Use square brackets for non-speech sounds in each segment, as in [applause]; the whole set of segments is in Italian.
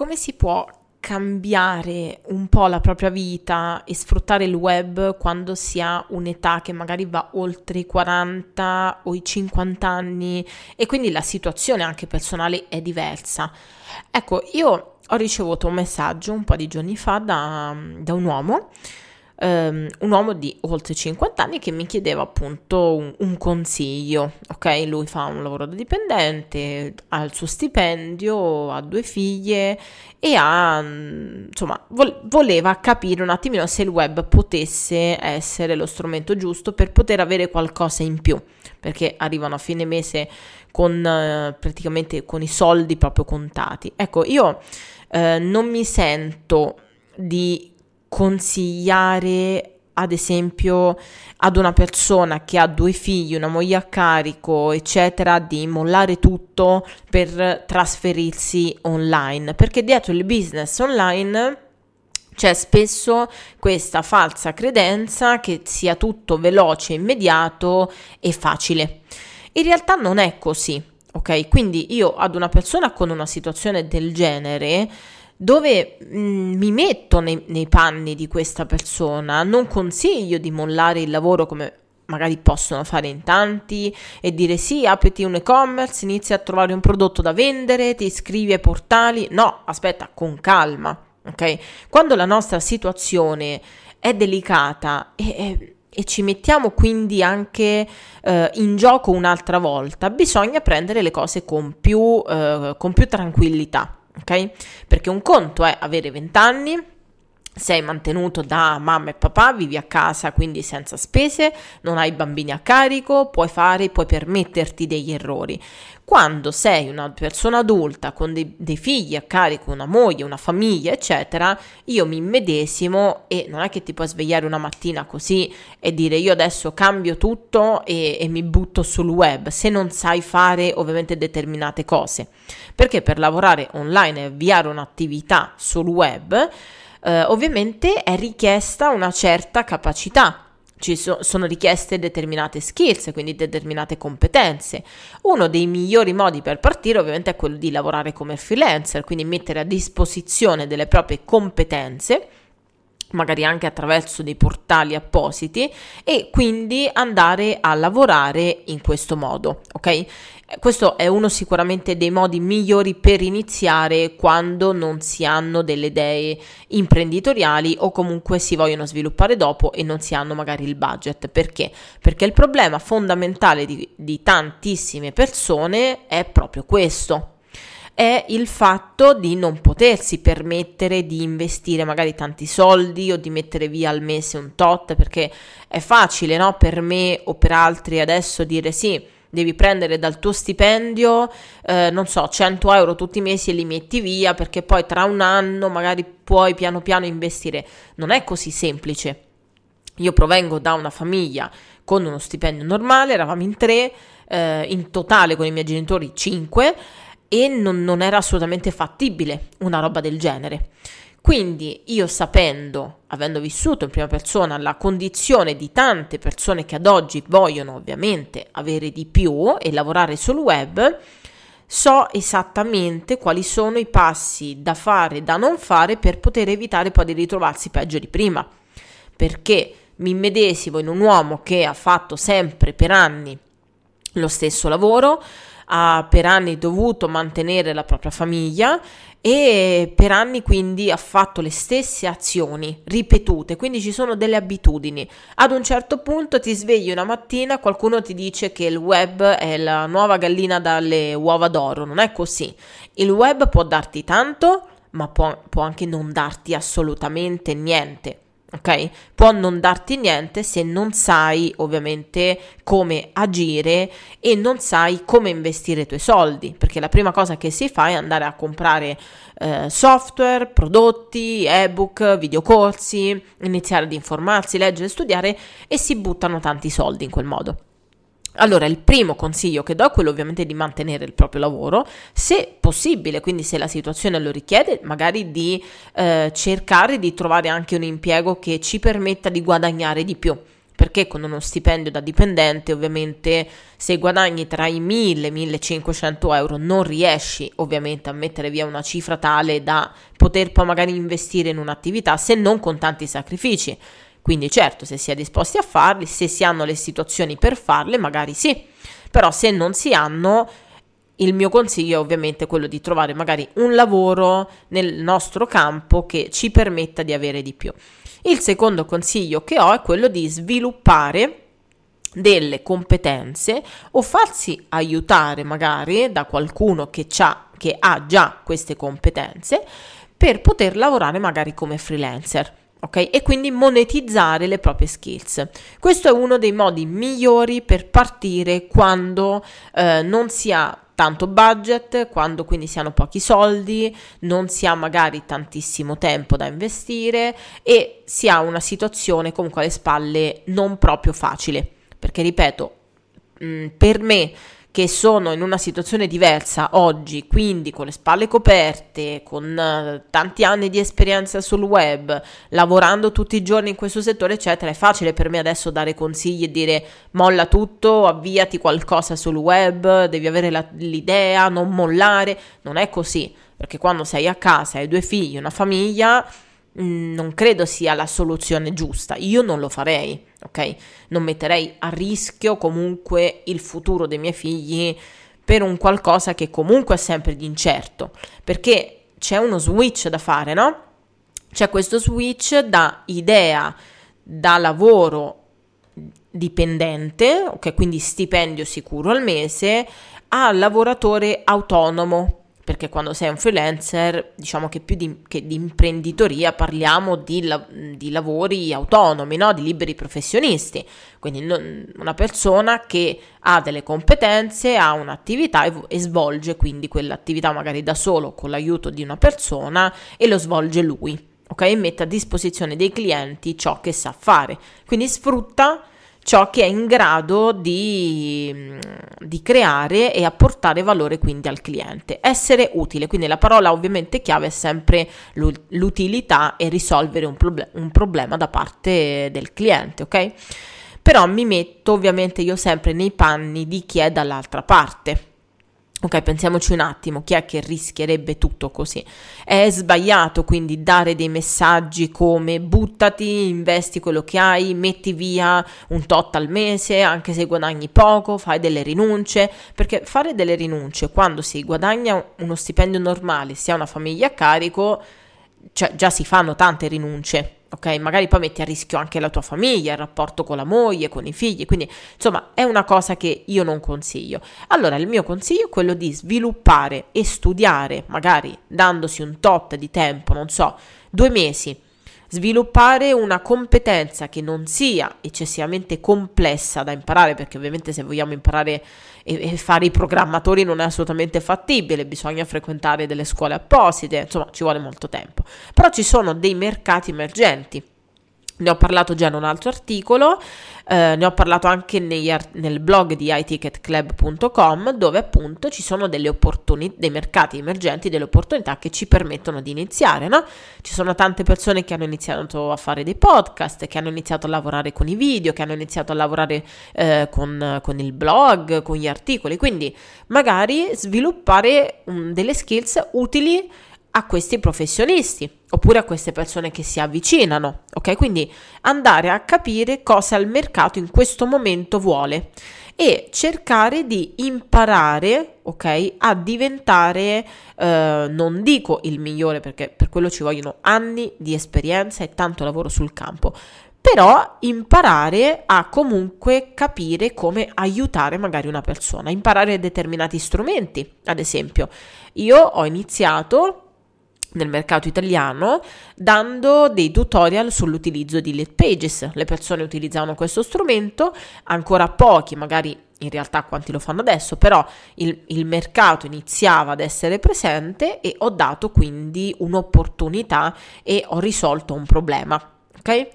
Come si può cambiare un po' la propria vita e sfruttare il web quando si ha un'età che magari va oltre i 40 o i 50 anni e quindi la situazione anche personale è diversa. Ecco, io ho ricevuto un messaggio un po' di giorni fa da, da un uomo um, un uomo di oltre 50 anni che mi chiedeva appunto un, un, consiglio, ok? Lui fa un lavoro da dipendente, ha il suo stipendio, ha due figlie e ha, insomma, vol- voleva capire un attimino se il web potesse essere lo strumento giusto per poter avere qualcosa in più, perché arrivano a fine mese con uh, praticamente con i soldi proprio contati. Ecco, io uh, non mi sento di consigliare ad esempio ad una persona che ha due figli, una moglie a carico, eccetera, di mollare tutto per trasferirsi online, perché dietro il business online c'è spesso questa falsa credenza che sia tutto veloce, immediato e facile. In realtà non è così, ok? Quindi io ad una persona con una situazione del genere dove mh, mi metto nei, nei panni di questa persona, non consiglio di mollare il lavoro come magari possono fare in tanti e dire sì, apriti un e-commerce, inizi a trovare un prodotto da vendere, ti iscrivi ai portali. No, aspetta, con calma, ok? Quando la nostra situazione è delicata e, e, e ci mettiamo quindi anche eh, in gioco un'altra volta, bisogna prendere le cose con più, eh, con più tranquillità ok? Perché un conto è avere 20 anni, sei mantenuto da mamma e papà, vivi a casa quindi senza spese, non hai bambini a carico, puoi fare, puoi permetterti degli errori. Quando sei una persona adulta con dei, dei, figli a carico, una moglie, una famiglia, eccetera, io mi immedesimo e non è che ti puoi svegliare una mattina così e dire io adesso cambio tutto e, e mi butto sul web, se non sai fare ovviamente determinate cose. Perché per lavorare online e avviare un'attività sul web, eh, ovviamente è richiesta una certa capacità ci so, sono richieste determinate skills, quindi determinate competenze. Uno dei migliori modi per partire ovviamente è quello di lavorare come freelancer, quindi mettere a disposizione delle proprie competenze magari anche attraverso dei portali appositi e quindi andare a lavorare in questo modo, ok? Questo è uno sicuramente dei modi migliori per iniziare quando non si hanno delle idee imprenditoriali o comunque si vogliono sviluppare dopo e non si hanno magari il budget. Perché? Perché il problema fondamentale di, di tantissime persone è proprio questo è il fatto di non potersi permettere di investire magari tanti soldi o di mettere via al mese un tot, perché è facile, no? Per me o per altri adesso dire sì, devi prendere dal tuo stipendio, eh, non so, 100 euro tutti i mesi e li metti via perché poi tra un anno magari puoi piano piano investire. Non è così semplice. Io provengo da una famiglia con uno stipendio normale, eravamo in tre, eh, in totale con i miei genitori cinque e non, non era assolutamente fattibile una roba del genere. Quindi io sapendo, avendo vissuto in prima persona la condizione di tante persone che ad oggi vogliono ovviamente avere di più e lavorare sul web, so esattamente quali sono i passi da fare e da non fare per poter evitare poi di ritrovarsi peggio di prima. Perché mi immedesimo in un uomo che ha fatto sempre per anni lo stesso lavoro, ha per anni dovuto mantenere la propria famiglia e per anni quindi ha fatto le stesse azioni ripetute, quindi ci sono delle abitudini. Ad un certo punto ti svegli una mattina, qualcuno ti dice che il web è la nuova gallina dalle uova d'oro, non è così. Il web può darti tanto, ma può, può anche non darti assolutamente niente ok? Può non darti niente se non sai ovviamente come agire e non sai come investire i tuoi soldi, perché la prima cosa che si fa è andare a comprare eh, software, prodotti, ebook, videocorsi, iniziare ad informarsi, leggere, studiare e si buttano tanti soldi in quel modo. Allora, il primo consiglio che do è quello ovviamente di mantenere il proprio lavoro, se possibile, quindi se la situazione lo richiede, magari di eh, cercare di trovare anche un impiego che ci permetta di guadagnare di più. Perché con uno stipendio da dipendente, ovviamente, se guadagni tra i 1000 e 1500 euro, non riesci ovviamente a mettere via una cifra tale da poter poi magari investire in un'attività, se non con tanti sacrifici. Quindi certo, se si è disposti a farli, se si hanno le situazioni per farle, magari sì, però se non si hanno, il mio consiglio è ovviamente quello di trovare magari un lavoro nel nostro campo che ci permetta di avere di più. Il secondo consiglio che ho è quello di sviluppare delle competenze o farsi aiutare magari da qualcuno che, che ha già queste competenze per poter lavorare magari come freelancer ok? E quindi monetizzare le proprie skills. Questo è uno dei modi migliori per partire quando eh, non si ha tanto budget, quando quindi si hanno pochi soldi, non si ha magari tantissimo tempo da investire e si ha una situazione comunque alle spalle non proprio facile. Perché ripeto, mh, mm, per me che sono in una situazione diversa oggi, quindi con le spalle coperte, con uh, tanti anni di esperienza sul web, lavorando tutti i giorni in questo settore, eccetera, è facile per me adesso dare consigli e dire molla tutto, avviati qualcosa sul web, devi avere la, l'idea, non mollare. Non è così, perché quando sei a casa, hai due figli, una famiglia, non credo sia la soluzione giusta. Io non lo farei, ok? Non metterei a rischio comunque il futuro dei miei figli per un qualcosa che comunque è sempre di incerto, perché c'è uno switch da fare, no? C'è questo switch da idea, da lavoro dipendente, ok? Quindi stipendio sicuro al mese, a lavoratore autonomo, perché quando sei un freelancer, diciamo che più di, che di imprenditoria parliamo di, la, di lavori autonomi, no? di liberi professionisti, quindi non, una persona che ha delle competenze, ha un'attività e, e svolge quindi quell'attività magari da solo con l'aiuto di una persona e lo svolge lui. Ok, mette a disposizione dei clienti ciò che sa fare, quindi sfrutta ciò che è in grado di, di, creare e apportare valore quindi al cliente. Essere utile, quindi la parola ovviamente chiave è sempre l'utilità e risolvere un, proble- un problema da parte del cliente, ok? Però mi metto ovviamente io sempre nei panni di chi è dall'altra parte Ok, pensiamoci un attimo, chi è che rischierebbe tutto così? È sbagliato quindi dare dei messaggi come buttati, investi quello che hai, metti via un tot al mese, anche se guadagni poco, fai delle rinunce, perché fare delle rinunce quando si guadagna uno stipendio normale, si ha una famiglia a carico, cioè già si fanno tante rinunce, ok? Magari poi metti a rischio anche la tua famiglia, il rapporto con la moglie, con i figli, quindi insomma è una cosa che io non consiglio. Allora il mio consiglio è quello di sviluppare e studiare, magari dandosi un tot di tempo, non so, due mesi sviluppare una competenza che non sia eccessivamente complessa da imparare, perché ovviamente se vogliamo imparare e, e fare i programmatori non è assolutamente fattibile, bisogna frequentare delle scuole apposite, insomma ci vuole molto tempo. Però ci sono dei mercati emergenti ne ho parlato già in un altro articolo, eh, ne ho parlato anche art- nel blog di iticketclub.com dove appunto ci sono delle opportunità, dei mercati emergenti, delle opportunità che ci permettono di iniziare, no? Ci sono tante persone che hanno iniziato a fare dei podcast, che hanno iniziato a lavorare con i video, che hanno iniziato a lavorare eh, con, con, il blog, con gli articoli, quindi magari sviluppare um, delle skills utili a questi professionisti oppure a queste persone che si avvicinano, ok? Quindi andare a capire cosa il mercato in questo momento vuole e cercare di imparare, ok, a diventare, eh, non dico il migliore perché per quello ci vogliono anni di esperienza e tanto lavoro sul campo, però imparare a comunque capire come aiutare magari una persona, imparare determinati strumenti, ad esempio. Io ho iniziato nel mercato italiano dando dei tutorial sull'utilizzo di lead pages. Le persone utilizzavano questo strumento, ancora pochi, magari in realtà quanti lo fanno adesso, però il, il, mercato iniziava ad essere presente e ho dato quindi un'opportunità e ho risolto un problema. Ok?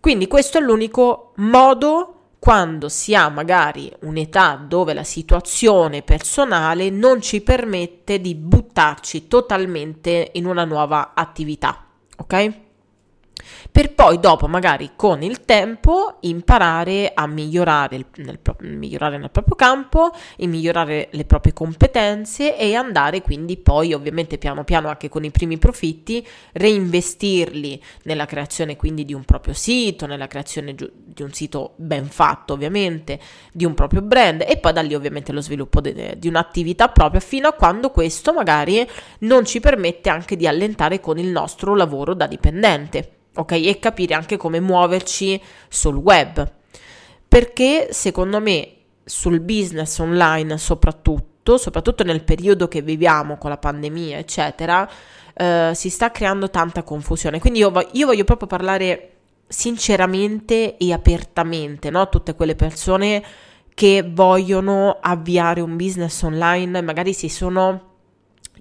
Quindi questo è l'unico modo quando si ha magari un'età dove la situazione personale non ci permette di buttarci totalmente in una nuova attività, ok? Per poi dopo magari con il tempo imparare a migliorare nel, migliorare nel proprio campo e migliorare le proprie competenze e andare quindi poi ovviamente piano piano anche con i primi profitti reinvestirli nella creazione quindi di un proprio sito, nella creazione di un sito ben fatto ovviamente, di un proprio brand e poi da lì ovviamente lo sviluppo de- di un'attività propria fino a quando questo magari non ci permette anche di allentare con il nostro lavoro da dipendente ok? E capire anche come muoverci sul web. Perché secondo me sul business online soprattutto, soprattutto nel periodo che viviamo con la pandemia, eccetera, eh, si sta creando tanta confusione. Quindi io, io voglio proprio parlare sinceramente e apertamente, no? Tutte quelle persone che vogliono avviare un business online magari si sono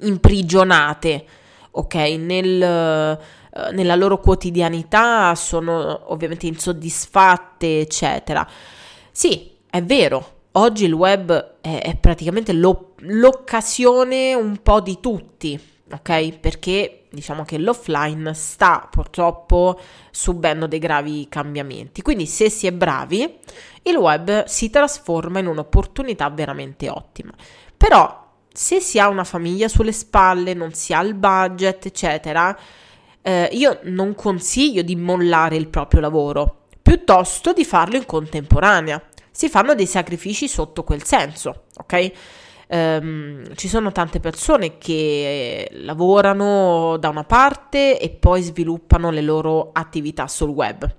imprigionate, ok, nel eh, nella loro quotidianità sono ovviamente insoddisfatte, eccetera. Sì, è vero, oggi il web è, è praticamente lo, l'occasione un po' di tutti, ok? Perché diciamo che l'offline sta purtroppo subendo dei gravi cambiamenti. Quindi se si è bravi, il web si trasforma in un'opportunità veramente ottima. Però se si ha una famiglia sulle spalle, non si ha il budget, eccetera, eh, io non consiglio di mollare il proprio lavoro, piuttosto di farlo in contemporanea. Si fanno dei sacrifici sotto quel senso, ok? Um, ci sono tante persone che lavorano da una parte e poi sviluppano le loro attività sul web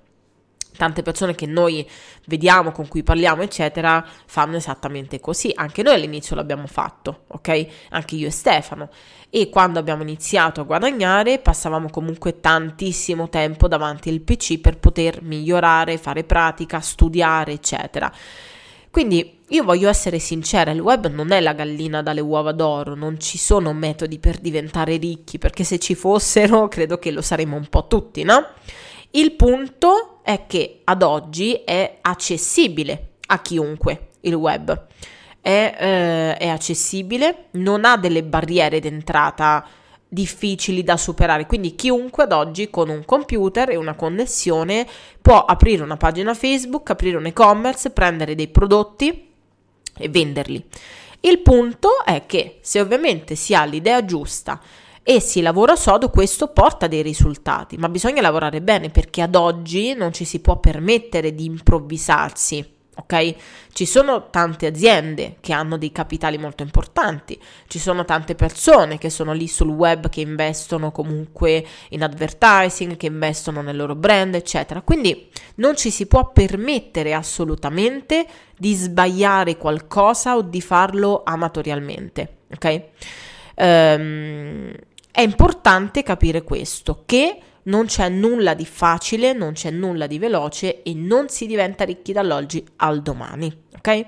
tante persone che noi vediamo, con cui parliamo, eccetera, fanno esattamente così. Anche noi all'inizio l'abbiamo fatto, ok? Anche io e Stefano. E quando abbiamo iniziato a guadagnare, passavamo comunque tantissimo tempo davanti al PC per poter migliorare, fare pratica, studiare, eccetera. Quindi io voglio essere sincera, il web non è la gallina dalle uova d'oro, non ci sono metodi per diventare ricchi, perché se ci fossero [laughs] credo che lo saremmo un po' tutti, no? Il punto è che ad oggi è accessibile a chiunque il web. È, eh, è accessibile, non ha delle barriere d'entrata difficili da superare. Quindi chiunque ad oggi con un computer e una connessione può aprire una pagina Facebook, aprire un e-commerce, prendere dei prodotti e venderli. Il punto è che se ovviamente si ha l'idea giusta, e si lavora sodo, questo porta dei risultati, ma bisogna lavorare bene perché ad oggi non ci si può permettere di improvvisarsi. Ok? Ci sono tante aziende che hanno dei capitali molto importanti, ci sono tante persone che sono lì sul web che investono comunque in advertising, che investono nel loro brand, eccetera. Quindi non ci si può permettere assolutamente di sbagliare qualcosa o di farlo amatorialmente, ok? Um, è importante capire questo, che non c'è nulla di facile, non c'è nulla di veloce e non si diventa ricchi dall'oggi al domani, ok?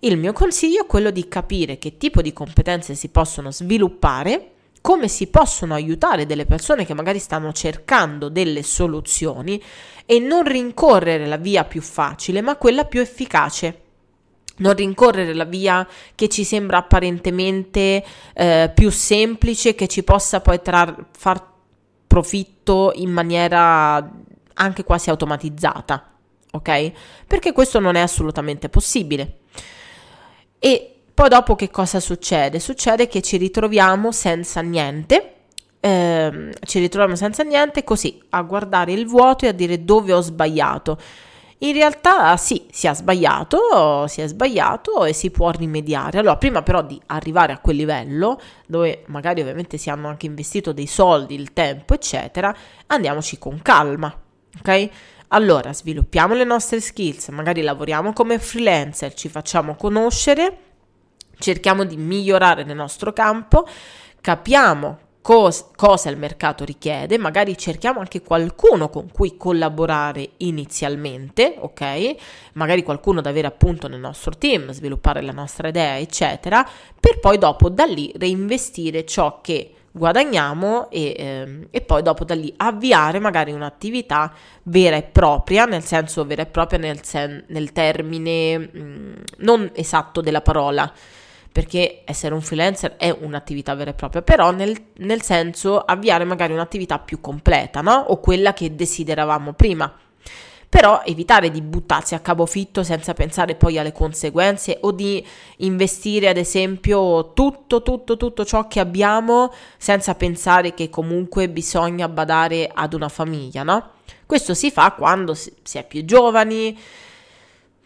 Il mio consiglio è quello di capire che tipo di competenze si possono sviluppare come si possono aiutare delle persone che magari stanno cercando delle soluzioni e non rincorrere la via più facile, ma quella più efficace non rincorrere la via che ci sembra apparentemente eh, più semplice, che ci possa poi trar- far profitto in maniera anche quasi automatizzata, ok? Perché questo non è assolutamente possibile. E poi dopo che cosa succede? Succede che ci ritroviamo senza niente, ehm, ci ritroviamo senza niente così a guardare il vuoto e a dire dove ho sbagliato in realtà sì, si è sbagliato, si è sbagliato e si può rimediare. Allora, prima però di arrivare a quel livello, dove magari ovviamente si hanno anche investito dei soldi, il tempo, eccetera, andiamoci con calma, ok? Allora, sviluppiamo le nostre skills, magari lavoriamo come freelancer, ci facciamo conoscere, cerchiamo di migliorare nel nostro campo, capiamo cos- cosa il mercato richiede, magari cerchiamo anche qualcuno con cui collaborare inizialmente, ok? Magari qualcuno da avere appunto nel nostro team, sviluppare la nostra idea, eccetera, per poi dopo da lì reinvestire ciò che guadagniamo e, ehm, e, poi dopo da lì avviare magari un'attività vera e propria, nel senso vera e propria nel, sen- nel termine mh, mm, non esatto della parola, perché essere un freelancer è un'attività vera e propria, però nel, nel senso avviare magari un'attività più completa, no? O quella che desideravamo prima. Però evitare di buttarsi a capofitto senza pensare poi alle conseguenze o di investire ad esempio tutto, tutto, tutto ciò che abbiamo senza pensare che comunque bisogna badare ad una famiglia, no? Questo si fa quando si, è più giovani,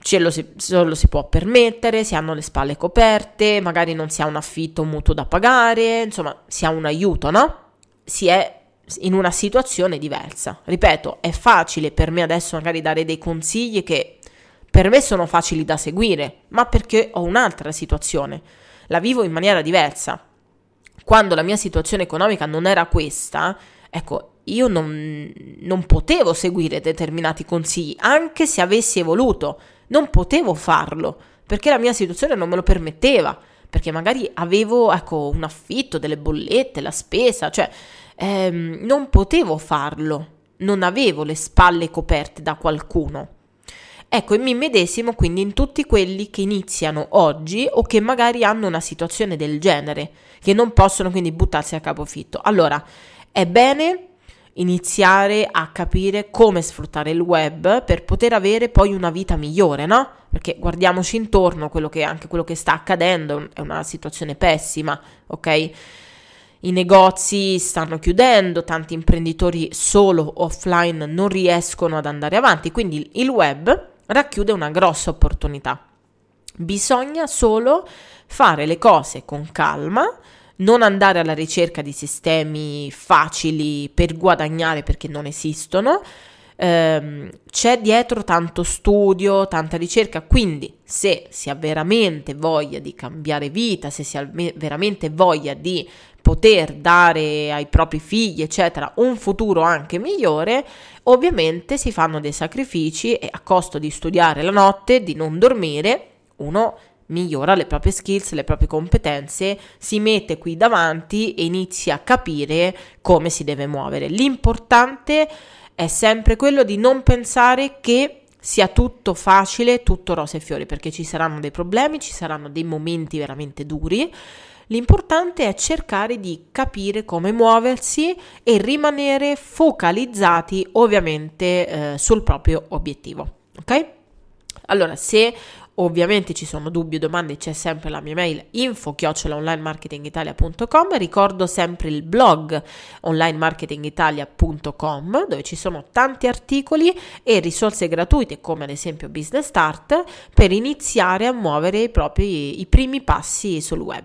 ce lo si, lo si può permettere, si hanno le spalle coperte, magari non si ha un affitto, un mutuo da pagare, insomma si ha un aiuto, no? Si è in una situazione diversa. Ripeto, è facile per me adesso magari dare dei consigli che per me sono facili da seguire, ma perché ho un'altra situazione, la vivo in maniera diversa. Quando la mia situazione economica non era questa, ecco, io non, non potevo seguire determinati consigli, anche se avessi voluto non potevo farlo perché la mia situazione non me lo permetteva, perché magari avevo ecco, un affitto, delle bollette, la spesa, cioè ehm, non potevo farlo, non avevo le spalle coperte da qualcuno. Ecco, e mi medesimo quindi in tutti quelli che iniziano oggi o che magari hanno una situazione del genere, che non possono quindi buttarsi a capofitto. Allora, è bene iniziare a capire come sfruttare il web per poter avere poi una vita migliore, no? Perché guardiamoci intorno, quello che, anche quello che sta accadendo è una situazione pessima, ok? I negozi stanno chiudendo, tanti imprenditori solo offline non riescono ad andare avanti, quindi il web racchiude una grossa opportunità. Bisogna solo fare le cose con calma, non andare alla ricerca di sistemi facili per guadagnare perché non esistono. Um, c'è dietro tanto studio, tanta ricerca, quindi se si ha veramente voglia di cambiare vita, se si ha veramente voglia di poter dare ai propri figli, eccetera, un futuro anche migliore, ovviamente si fanno dei sacrifici e a costo di studiare la notte, di non dormire, uno migliora le proprie skills, le proprie competenze, si mette qui davanti e inizia a capire come si deve muovere. L'importante è sempre quello di non pensare che sia tutto facile, tutto rose e fiori, perché ci saranno dei problemi, ci saranno dei momenti veramente duri. L'importante è cercare di capire come muoversi e rimanere focalizzati ovviamente eh, sul proprio obiettivo. Ok? Allora, se Ovviamente ci sono dubbi o domande, c'è sempre la mia mail info-onlinemarketingitalia.com Ricordo sempre il blog onlinemarketingitalia.com dove ci sono tanti articoli e risorse gratuite come ad esempio Business Start per iniziare a muovere i propri i primi passi sul web.